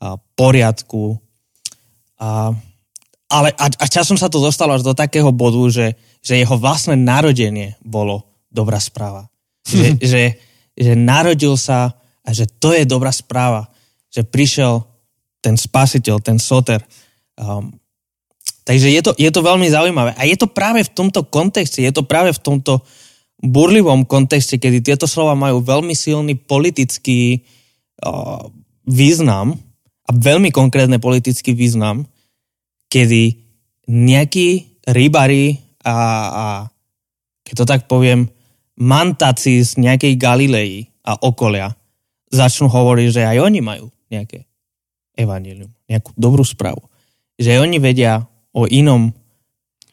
a poriadku. A, ale a, a časom sa to dostalo až do takého bodu, že, že jeho vlastné narodenie bolo dobrá správa. Že, že, že narodil sa a že to je dobrá správa. Že prišiel ten spasiteľ, ten soter. Um, takže je to, je to veľmi zaujímavé. A je to práve v tomto kontexte, je to práve v tomto burlivom kontexte, kedy tieto slova majú veľmi silný politický význam a veľmi konkrétne politický význam, kedy nejakí rybári a, a keď to tak poviem, mantáci z nejakej Galilei a okolia začnú hovoriť, že aj oni majú nejaké evanilium, nejakú dobrú správu. Že aj oni vedia o inom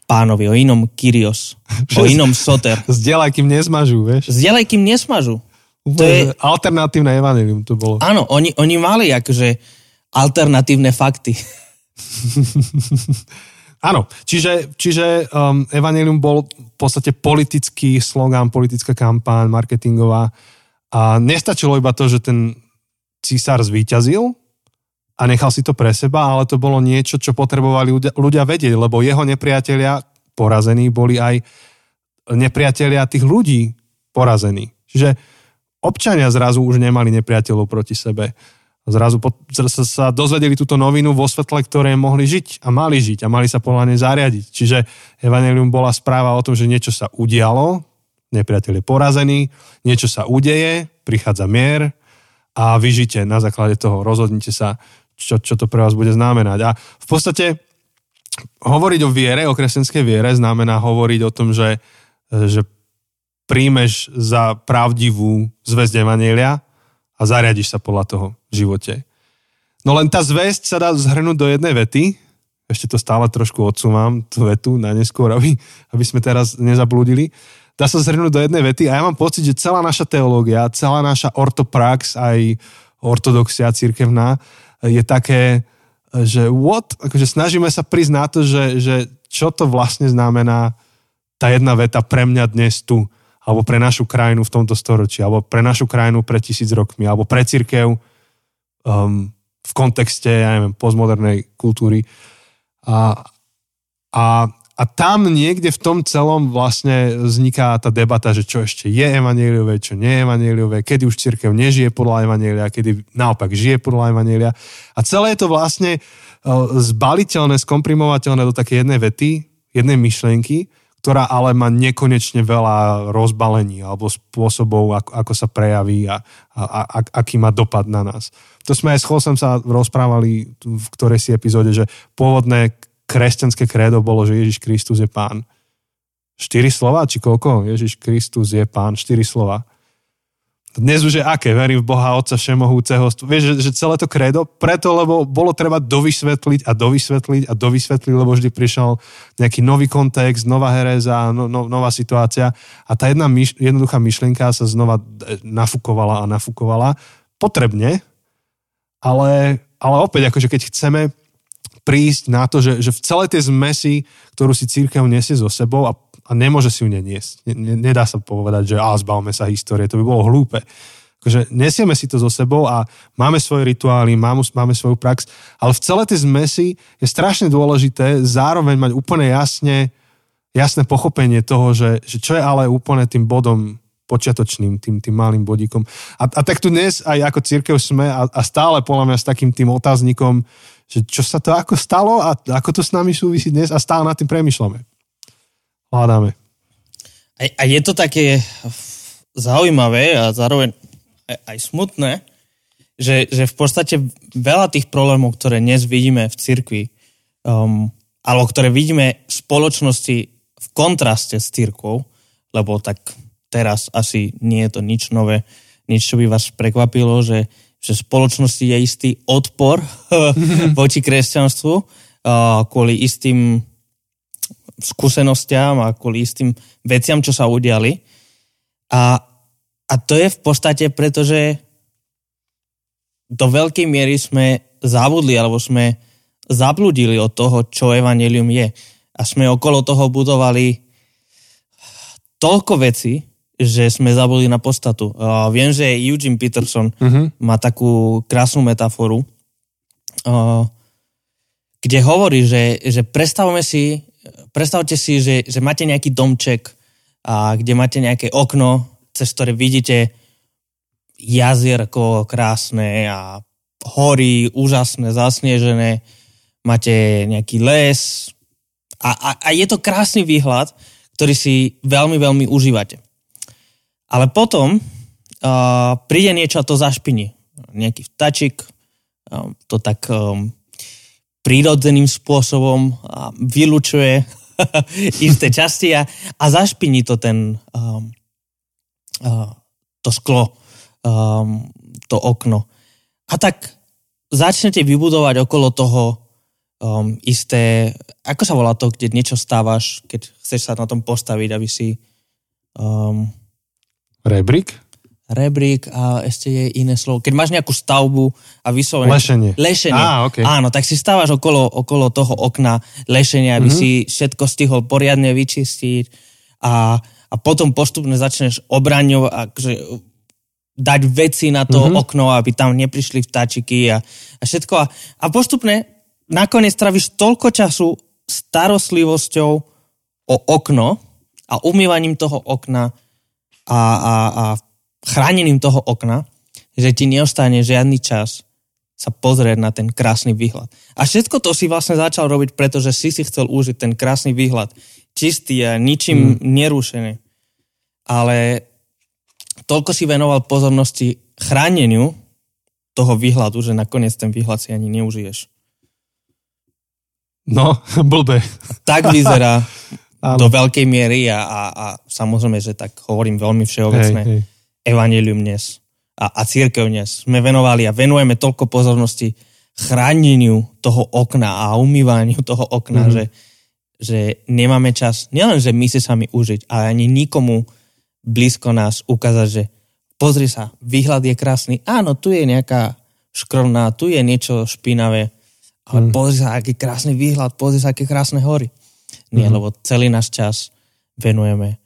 pánovi, o inom Kyrios, o inom Soter.
Zdieľaj, kým nesmažú, vieš?
Zdieľaj, kým nesmažú.
To je... Alternatívne evanilium to bolo.
Áno, oni, oni mali akože alternatívne fakty.
Áno, čiže, čiže um, Evangelium bol v podstate politický slogán, politická kampáň, marketingová a nestačilo iba to, že ten císar zvíťazil, a nechal si to pre seba, ale to bolo niečo, čo potrebovali ľudia, ľudia vedieť, lebo jeho nepriatelia porazení boli aj nepriatelia tých ľudí porazení. Čiže občania zrazu už nemali nepriateľov proti sebe. Zrazu po, sa dozvedeli túto novinu vo svetle, ktoré mohli žiť a mali žiť a mali sa podľa nej zariadiť. Čiže Evangelium bola správa o tom, že niečo sa udialo, nepriateľ je porazený, niečo sa udeje, prichádza mier a vyžite na základe toho, rozhodnite sa, čo, čo to pre vás bude znamenať. A v podstate hovoriť o viere, o kresťanskej viere, znamená hovoriť o tom, že, že príjmeš za pravdivú zväzť Evanielia a zariadiš sa podľa toho v živote. No len tá zväzť sa dá zhrnúť do jednej vety, ešte to stále trošku odsúvam, tú vetu na neskôr, aby, aby sme teraz nezablúdili. Dá sa zhrnúť do jednej vety a ja mám pocit, že celá naša teológia, celá naša ortoprax, aj ortodoxia církevná, je také, že what? Akože snažíme sa prísť na to, že, že čo to vlastne znamená tá jedna veta pre mňa dnes tu, alebo pre našu krajinu v tomto storočí, alebo pre našu krajinu pred tisíc rokmi, alebo pre církev um, v kontexte, ja neviem, postmodernej kultúry. A, a a tam niekde v tom celom vlastne vzniká tá debata, že čo ešte je evaníliové, čo nie je evaníliové, kedy už církev nežije podľa evanília, kedy naopak žije podľa evanília. A celé je to vlastne e, zbaliteľné, skomprimovateľné do také jednej vety, jednej myšlienky, ktorá ale má nekonečne veľa rozbalení alebo spôsobov, ako, ako sa prejaví a, a, a aký má dopad na nás. To sme aj s Chosem sa rozprávali v ktorej si epizóde, že pôvodné kresťanské krédo bolo, že Ježiš Kristus je pán. Štyri slova, či koľko? Ježiš Kristus je pán, štyri slova. Dnes už je aké? Verím v Boha Otca Všemohúceho. Vieš, že, že celé to kredo, preto, lebo bolo treba dovysvetliť a dovysvetliť a dovysvetliť, lebo vždy prišiel nejaký nový kontext, nová hereza, no, no, nová situácia a tá jedna myš, jednoduchá myšlienka sa znova e, nafúkovala a nafúkovala. Potrebne, ale, ale opäť, akože keď chceme prísť na to, že, že v celej tej zmesi, ktorú si církev nesie so sebou a, a nemôže si ju neniesť. Ne, nedá sa povedať, že a zbavme sa histórie, to by bolo hlúpe. Takže nesieme si to so sebou a máme svoje rituály, máme, máme svoju prax, ale v celej tej zmesi je strašne dôležité zároveň mať úplne jasne, jasné pochopenie toho, že, že čo je ale úplne tým bodom počiatočným, tým, tým malým bodíkom. A, a tak tu dnes aj ako církev sme a, a stále podľa mňa s takým tým otáznikom, že čo sa to ako stalo a ako to s nami súvisí dnes a stále nad tým premyšľame. Hľadáme.
A, a je to také zaujímavé a zároveň aj, aj smutné, že, že v podstate veľa tých problémov, ktoré dnes vidíme v cirkvi, um, alebo ktoré vidíme v spoločnosti v kontraste s církvou, lebo tak teraz asi nie je to nič nové, nič, čo by vás prekvapilo, že že v spoločnosti je istý odpor voči kresťanstvu kvôli istým skúsenostiam a kvôli istým veciam, čo sa udiali. A, a to je v podstate, pretože do veľkej miery sme zabudli alebo sme zabludili od toho, čo evanelium je. A sme okolo toho budovali toľko veci, že sme zabudli na podstatu. Uh, viem, že Eugene Peterson uh-huh. má takú krásnu metaforu, uh, kde hovorí, že, že predstavme si, predstavte si, že, že máte nejaký domček, a kde máte nejaké okno, cez ktoré vidíte jazierko krásne a hory úžasné, zasnežené, máte nejaký les a, a, a je to krásny výhľad, ktorý si veľmi, veľmi užívate. Ale potom uh, príde niečo a to zašpiní. Nejaký vtačik uh, to tak um, prírodzeným spôsobom uh, vylučuje isté časti a, a zašpiní to ten um, uh, to sklo, um, to okno. A tak začnete vybudovať okolo toho um, isté, ako sa volá to, kde niečo stávaš, keď chceš sa na tom postaviť, aby si... Um,
Rebrík?
Rebrík a ešte je iné slovo. Keď máš nejakú stavbu a vyslovene...
Lešenie.
Lešenie.
Á, okay.
Áno, tak si stávaš okolo, okolo toho okna lešenia, aby mm-hmm. si všetko stihol poriadne vyčistiť a, a potom postupne začneš obraňovať, akože dať veci na to mm-hmm. okno, aby tam neprišli vtáčiky a, a všetko. A, a postupne nakoniec travíš toľko času starostlivosťou o okno a umývaním toho okna a, a, a chránením toho okna, že ti neostane žiadny čas sa pozrieť na ten krásny výhľad. A všetko to si vlastne začal robiť, pretože si si chcel užiť ten krásny výhľad. Čistý a ničím mm. nerušený. Ale toľko si venoval pozornosti chráneniu toho výhľadu, že nakoniec ten výhľad si ani neužiješ.
No, blbe.
Tak vyzerá do veľkej miery a, a, a samozrejme, že tak hovorím veľmi všeobecné hej, hej. evanelium dnes a, a církev dnes. Sme venovali a venujeme toľko pozornosti chráneniu toho okna a umývaniu toho okna, mm-hmm. že, že nemáme čas nielen, že my si sami užiť, ale ani nikomu blízko nás ukázať, že pozri sa, výhľad je krásny. Áno, tu je nejaká škrovná, tu je niečo špinavé, ale mm. pozri sa, aký krásny výhľad, pozri sa, aké krásne hory. Nie, mm. lebo celý náš čas venujeme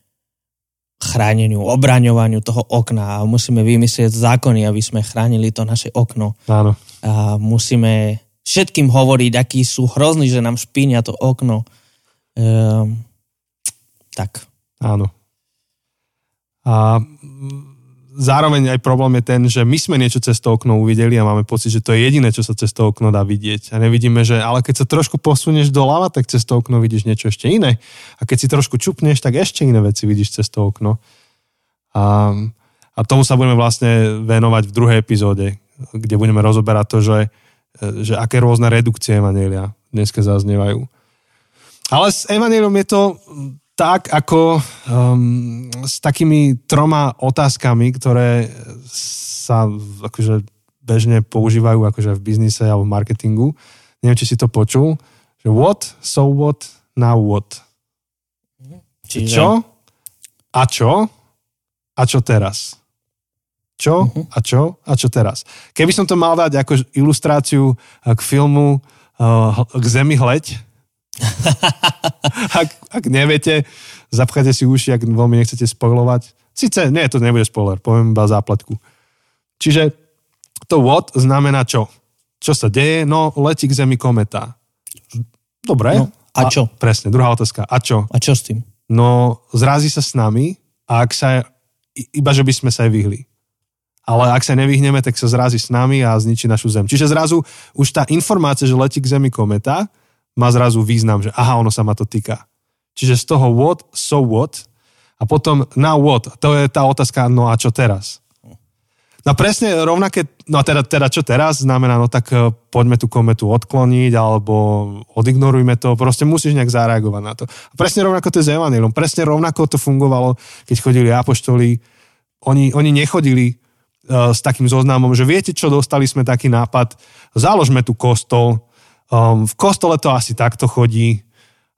chráneniu, obraňovaniu toho okna a musíme vymyslieť zákony, aby sme chránili to naše okno.
Áno.
A musíme všetkým hovoriť, akí sú hrozní, že nám špínia to okno. Um, tak.
Áno. A zároveň aj problém je ten, že my sme niečo cez to okno uvideli a máme pocit, že to je jediné, čo sa cez to okno dá vidieť. A nevidíme, že ale keď sa trošku posunieš doľava, tak cez to okno vidíš niečo ešte iné. A keď si trošku čupneš, tak ešte iné veci vidíš cez to okno. A, a tomu sa budeme vlastne venovať v druhej epizóde, kde budeme rozoberať to, že, že aké rôzne redukcie Evanelia dneska zaznievajú. Ale s Evangelium je to tak ako um, s takými troma otázkami, ktoré sa akože bežne používajú akože v biznise alebo v marketingu. Neviem, či si to počul. Že what, so what, now what. Čiže... Čo a čo a čo teraz. Čo uh-huh. a čo a čo teraz. Keby som to mal dať ako ilustráciu k filmu uh, K zemi hleď, ak, ak neviete, zapchajte si uši, ak veľmi nechcete spojlovať. Sice, nie, to nebude spoiler, poviem iba zápletku. Čiže to what znamená čo? Čo sa deje? No, letí k Zemi kometa. Dobre.
No, a čo?
A, presne, druhá otázka. A čo?
A čo s tým?
No, zrazí sa s nami a ak sa, iba že by sme sa aj vyhli. Ale ak sa nevyhneme, tak sa zrazí s nami a zničí našu Zem. Čiže zrazu už tá informácia, že letí k Zemi kometa, má zrazu význam, že aha, ono sa ma to týka. Čiže z toho what, so what a potom now what, to je tá otázka, no a čo teraz? No presne rovnaké, no teda, teda čo teraz znamená, no tak eh, poďme tú kometu odkloniť alebo odignorujme to, proste musíš nejak zareagovať na to. A presne rovnako to je s Evangelium, presne rovnako to fungovalo, keď chodili apoštoli, oni, oni nechodili uh, s takým zoznamom, že viete čo, dostali sme taký nápad, založme tu kostol, Um, v kostole to asi takto chodí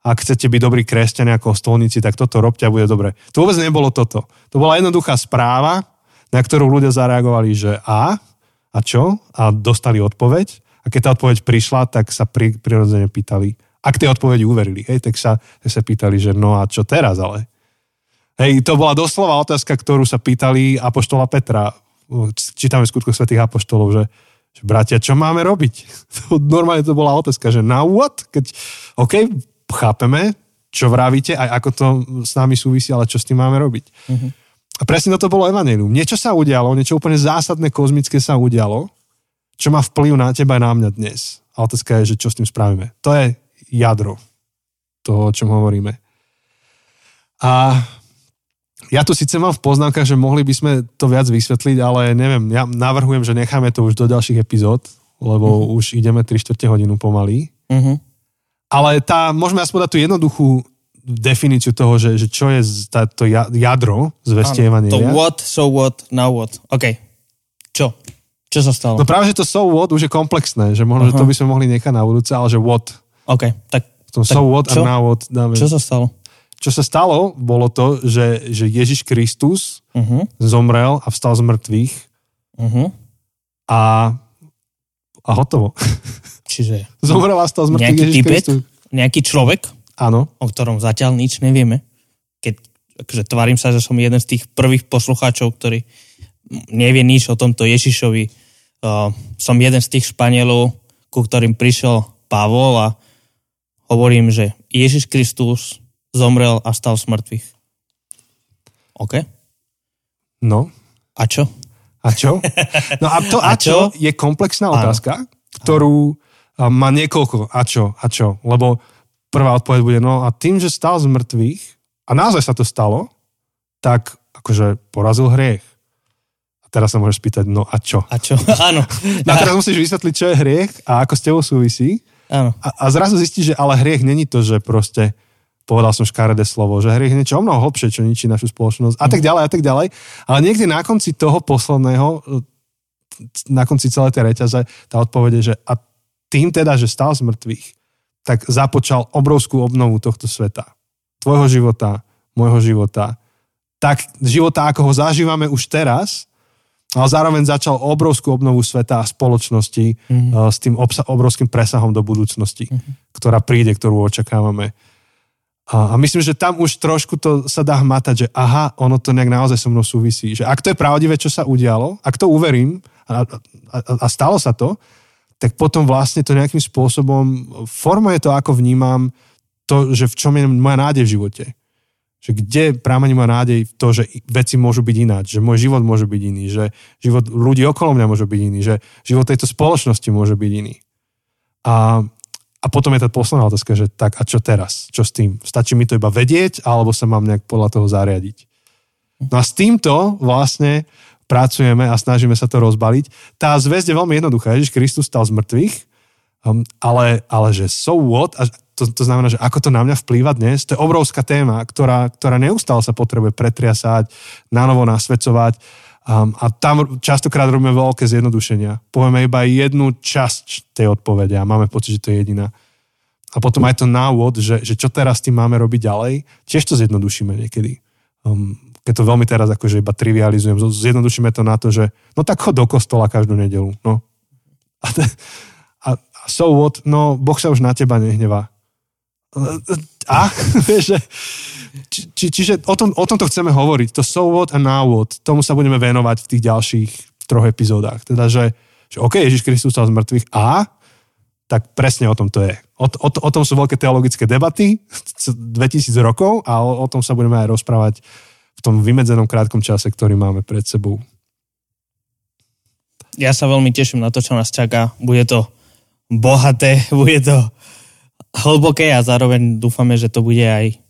ak chcete byť dobrí kresťania ako stolníci, tak toto robte a bude dobre. To vôbec nebolo toto. To bola jednoduchá správa, na ktorú ľudia zareagovali, že a, a čo? A dostali odpoveď. A keď tá odpoveď prišla, tak sa pri, prirodzene pýtali, ak tej odpovedi uverili, hej, tak sa, sa pýtali, že no a čo teraz ale? Hej, to bola doslova otázka, ktorú sa pýtali Apoštola Petra. Čítame v skutku svätých Apoštolov, že, že bratia, čo máme robiť? Normálne to bola otázka, že now what? Keď, OK, chápeme, čo vravíte, aj ako to s nami súvisí, ale čo s tým máme robiť. Uh-huh. A presne toto bolo Evangelium. Niečo sa udialo, niečo úplne zásadné, kozmické sa udialo, čo má vplyv na teba a na mňa dnes. A otázka je, že čo s tým spravíme. To je jadro toho, o čom hovoríme. A ja tu síce mám v poznámkach, že mohli by sme to viac vysvetliť, ale neviem, ja navrhujem, že necháme to už do ďalších epizód, lebo uh-huh. už ideme 3 čtvrte hodinu pomaly. Uh-huh. Ale tá, môžeme aspoň dať tú jednoduchú definíciu toho, že, že čo je tá, to jadro zvesti
To what, so what, now what. OK. Čo? Čo sa stalo?
No práve, že to so what už je komplexné, že možno, uh-huh. že to by sme mohli nechať na budúce, ale že what.
OK, tak...
To tak so what čo? a now what dáme.
Čo sa stalo?
Čo sa stalo, bolo to, že, že Ježiš Kristus uh-huh. zomrel a vstal z mŕtvych uh-huh. a, a hotovo.
Čiže...
Zomrel a stal z mŕtvych Ježiš typet, Kristus.
Nejaký človek,
Áno.
o ktorom zatiaľ nič nevieme. Keď akože tvarím sa, že som jeden z tých prvých poslucháčov, ktorý nevie nič o tomto Ježišovi. Uh, som jeden z tých Španielov, ku ktorým prišiel Pavol a hovorím, že Ježiš Kristus zomrel a stal z mŕtvych. OK?
No.
A čo?
A čo? No a to a, a čo? je komplexná otázka, ktorú má niekoľko a čo, a čo. Lebo prvá odpoveď bude, no a tým, že stal z mŕtvych, a naozaj sa to stalo, tak akože porazil hriech. A teraz sa môžeš spýtať, no a čo?
A čo? Áno.
No a teraz musíš vysvetliť, čo je hriech a ako s tebou súvisí.
Áno.
A, a zrazu zistíš, že ale hriech není to, že proste povedal som škaredé slovo, že hriech je niečo o mnoho hlbšie, čo ničí našu spoločnosť a tak ďalej a tak ďalej. Ale niekde na konci toho posledného, na konci celej tej reťaze, tá odpovede, že a tým teda, že stal z mŕtvych, tak započal obrovskú obnovu tohto sveta. Tvojho života, môjho života. Tak života, ako ho zažívame už teraz, ale zároveň začal obrovskú obnovu sveta a spoločnosti mm-hmm. s tým obsa- obrovským presahom do budúcnosti, mm-hmm. ktorá príde, ktorú očakávame. A, a myslím, že tam už trošku to sa dá hmatať, že aha, ono to nejak naozaj so mnou súvisí. Že ak to je pravdivé, čo sa udialo, ak to uverím a, a, a stalo sa to, tak potom vlastne to nejakým spôsobom formuje to, ako vnímam to, že v čom je moja nádej v živote. Že kde prámení moja nádej v to, že veci môžu byť ináč, že môj život môže byť iný, že život ľudí okolo mňa môže byť iný, že život tejto spoločnosti môže byť iný. A, a potom je tá posledná otázka, že tak a čo teraz? Čo s tým? Stačí mi to iba vedieť, alebo sa mám nejak podľa toho zariadiť? No a s týmto vlastne pracujeme a snažíme sa to rozbaliť. Tá zväzť je veľmi jednoduchá. Ježiš Kristus stal z mŕtvych, um, ale, ale že so what, a to, to znamená, že ako to na mňa vplýva dnes, to je obrovská téma, ktorá, ktorá neustále sa potrebuje pretriasať, nanovo nasvedcovať. Um, a tam častokrát robíme veľké zjednodušenia. Povieme iba jednu časť tej odpovede a máme pocit, že to je jediná. A potom aj to návod, že, že čo teraz tým máme robiť ďalej, tiež to zjednodušíme niekedy. Um, keď to veľmi teraz akože iba trivializujem, zjednodušíme to na to, že no tak chod do kostola každú nedelu, no. A, a so what, no Boh sa už na teba nehnevá. A, vieš, že, či, či, čiže o, tom, o tomto chceme hovoriť, to so what a now what, tomu sa budeme venovať v tých ďalších troch epizódach. Teda, že, že OK, Ježiš Kristus stal z mŕtvych a tak presne o tom to je. O, o, o tom sú veľké teologické debaty, 2000 rokov a o, o tom sa budeme aj rozprávať v tom vymedzenom krátkom čase, ktorý máme pred sebou.
Ja sa veľmi teším na to, čo nás čaká. Bude to bohaté, bude to hlboké a zároveň dúfame, že to bude aj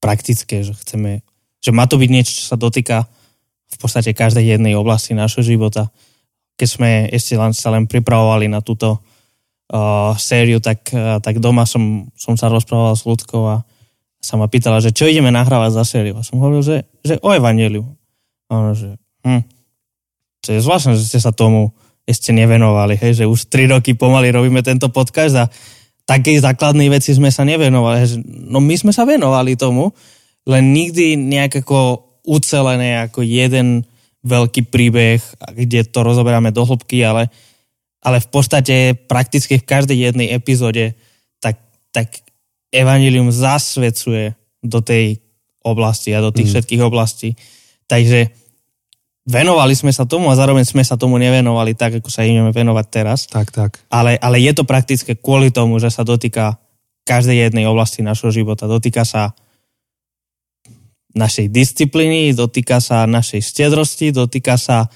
praktické, že chceme, že má to byť niečo, čo sa dotýka v podstate každej jednej oblasti našho života. Keď sme ešte len, sa len pripravovali na túto uh, sériu, tak, uh, tak doma som, som sa rozprával s ľudkou a sa ma pýtala, že čo ideme nahrávať za sériu. A som hovoril, že, že o Evangeliu. A ono, že hm, to je zvláštne, že ste sa tomu ešte nevenovali, hej, že už tri roky pomaly robíme tento podcast a, takej základnej veci sme sa nevenovali. No my sme sa venovali tomu, len nikdy nejak ako ucelené ako jeden veľký príbeh, kde to rozoberáme do hĺbky, ale, ale v podstate prakticky v každej jednej epizóde tak, tak Evangelium zasvedcuje do tej oblasti a do tých mm. všetkých oblastí. Takže venovali sme sa tomu a zároveň sme sa tomu nevenovali tak, ako sa ideme venovať teraz.
Tak, tak.
Ale, ale je to praktické kvôli tomu, že sa dotýka každej jednej oblasti našho života. Dotýka sa našej disciplíny, dotýka sa našej stedrosti, dotýka sa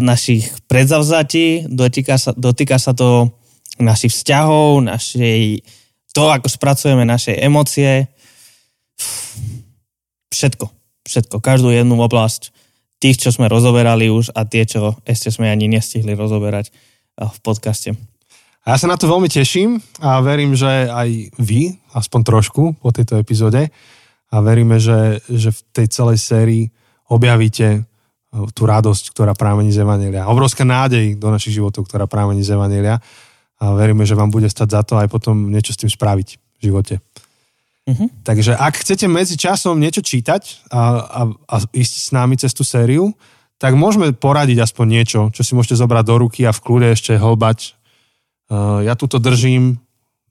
našich predzavzatí, dotýka sa, dotýka sa to našich vzťahov, našej, to, ako spracujeme naše emócie. Všetko, všetko, každú jednu oblasť tých, čo sme rozoberali už a tie, čo ešte sme ani nestihli rozoberať uh, v podcaste.
A ja sa na to veľmi teším a verím, že aj vy, aspoň trošku po tejto epizóde, a veríme, že, že v tej celej sérii objavíte e, tú radosť, ktorá prámení z Evanelia. Obrovská nádej do našich životov, ktorá prámení z Evanelia. A veríme, že vám bude stať za to aj potom niečo s tým spraviť v živote. Uh-huh. Takže ak chcete medzi časom niečo čítať a, a, a ísť s nami cez tú sériu, tak môžeme poradiť aspoň niečo, čo si môžete zobrať do ruky a v kľude ešte hlbať. Uh, ja tuto držím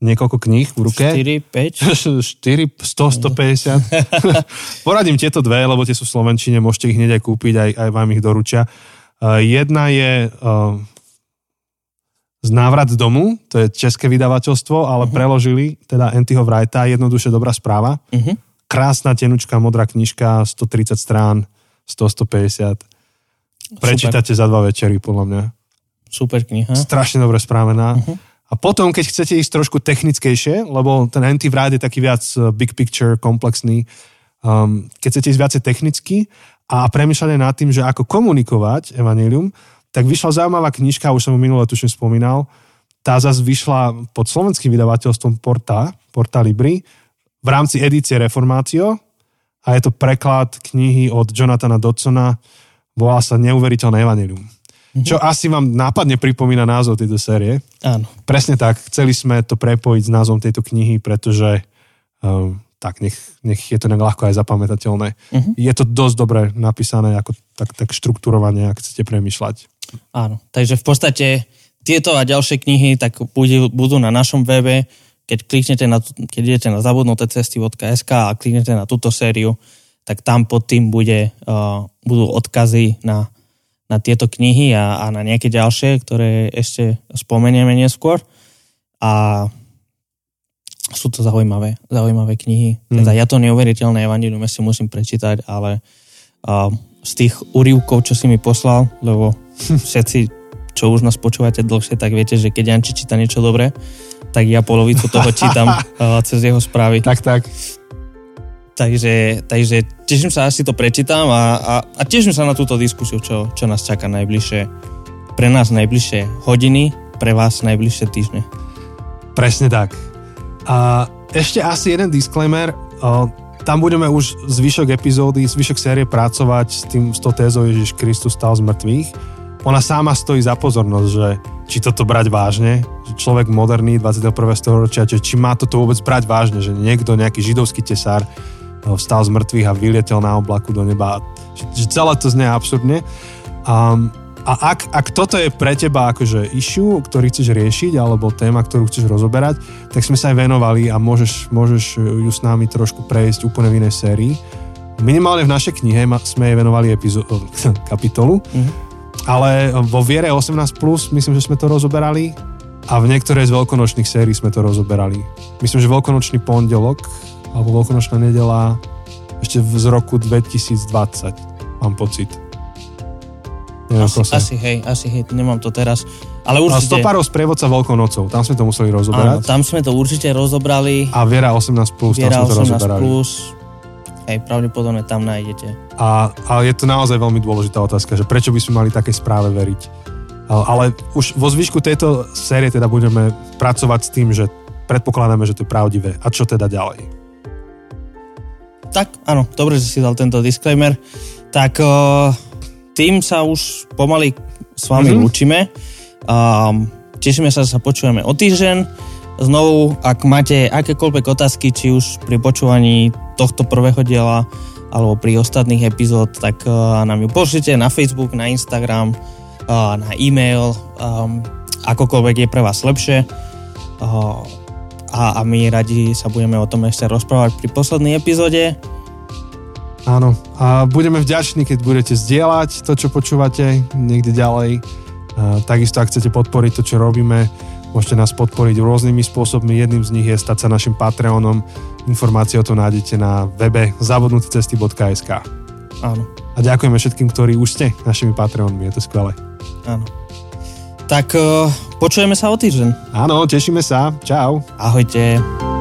niekoľko kníh v ruke.
4, 5?
4, 100, 150. Poradím tieto dve, lebo tie sú v Slovenčine, môžete ich hneď aj kúpiť, aj, aj vám ich doručia. Uh, jedna je uh, z návrat z domu, to je české vydavateľstvo, ale uh-huh. preložili teda Antyho Wrighta, jednoduše dobrá správa. Uh-huh. Krásna, tenučká, modrá knižka, 130 strán, 100, 150. Prečítate za dva večery, podľa mňa.
Super kniha.
Strašne dobre správená. Uh-huh. A potom, keď chcete ísť trošku technickejšie, lebo ten anti-vride je taký viac uh, big picture, komplexný, um, keď chcete ísť viacej technicky a premýšľať nad tým, že ako komunikovať evanelium, tak vyšla zaujímavá knižka, už som ju minule tuším spomínal, tá zase vyšla pod slovenským vydavateľstvom Porta, Porta Libri, v rámci edície Reformácio a je to preklad knihy od Jonathana Dodsona, volá sa Neuveriteľné evanelium. Mm-hmm. Čo asi vám nápadne pripomína názov tejto série.
Áno.
Presne tak. Chceli sme to prepojiť s názvom tejto knihy, pretože um, tak nech, nech je to nejak ľahko aj zapamätateľné. Mm-hmm. Je to dosť dobre napísané, ako tak, tak štruktúrovanie, ak chcete premyšľať.
Áno, takže v podstate tieto a ďalšie knihy tak budú, na našom webe, keď kliknete na, keď idete na zabudnuté cesty.sk a kliknete na túto sériu, tak tam pod tým bude, uh, budú odkazy na na tieto knihy a, a na nejaké ďalšie, ktoré ešte spomenieme neskôr. A sú to zaujímavé, zaujímavé knihy. Mm. Teda ja to neuveriteľné evanilium ešte musím prečítať, ale uh, z tých úrivkov, čo si mi poslal, lebo všetci, čo už nás počúvate dlhšie, tak viete, že keď Janči číta niečo dobré, tak ja polovicu toho čítam uh, cez jeho správy.
Tak, tak.
Takže, takže teším sa, asi to prečítam a, a, a teším sa na túto diskusiu, čo, čo nás čaká najbližšie. Pre nás najbližšie hodiny, pre vás najbližšie týždne.
Presne tak. A ešte asi jeden disclaimer. Tam budeme už zvyšok epizódy, zvyšok série pracovať s, tým, s tou tézou Ježiš Kristus stal z mŕtvych. Ona sama stojí za pozornosť, že či toto brať vážne, že človek moderný 21. storočia, či má toto vôbec brať vážne, že niekto, nejaký židovský tesár vstal z mŕtvych a vyletel na oblaku do neba. Že celé to znie absurdne. Um, a ak, ak toto je pre teba akože issue, ktorý chceš riešiť, alebo téma, ktorú chceš rozoberať, tak sme sa aj venovali a môžeš, môžeš ju s nami trošku prejsť úplne v inej sérii. Minimálne v našej knihe sme jej venovali epizó- kapitolu, mm-hmm. ale vo Viere 18+, myslím, že sme to rozoberali a v niektorej z veľkonočných sérií sme to rozoberali. Myslím, že veľkonočný pondelok alebo veľkonočná nedela ešte z roku 2020, mám pocit.
Asi, asi hej, asi hej, nemám to teraz. Ale určite...
Stopárov sprievodca Veľkonocov, tam sme to museli rozoberať.
Áno, tam sme to určite rozobrali.
A Viera 18+, plus, Viera tam sme to rozoberali. Plus,
hej, pravdepodobne tam nájdete.
A, a je to naozaj veľmi dôležitá otázka, že prečo by sme mali také správe veriť. Ale už vo zvyšku tejto série teda budeme pracovať s tým, že predpokladáme, že to je pravdivé. A čo teda ďalej?
Tak, áno, dobre, že si dal tento disclaimer. Tak uh, tým sa už pomaly s vami mm-hmm. lúčime. Um, tešíme sa, že sa počujeme o týždeň. Znovu, ak máte akékoľvek otázky, či už pri počúvaní tohto prvého diela, alebo pri ostatných epizód, tak uh, nám ju pošlite na Facebook, na Instagram, uh, na e-mail, um, akokoľvek je pre vás lepšie. Uh, a, a my radi sa budeme o tom ešte rozprávať pri poslednej epizóde.
Áno, a budeme vďační, keď budete zdieľať to, čo počúvate niekde ďalej. A takisto, ak chcete podporiť to, čo robíme, môžete nás podporiť rôznymi spôsobmi. Jedným z nich je stať sa našim Patreonom. Informácie o tom nájdete na webe zabudnutecesty.sk
Áno.
A ďakujeme všetkým, ktorí už ste našimi Patreonmi, je to skvelé.
Áno. Tak uh, počujeme sa o týždeň.
Áno, tešíme sa. Čau.
Ahojte.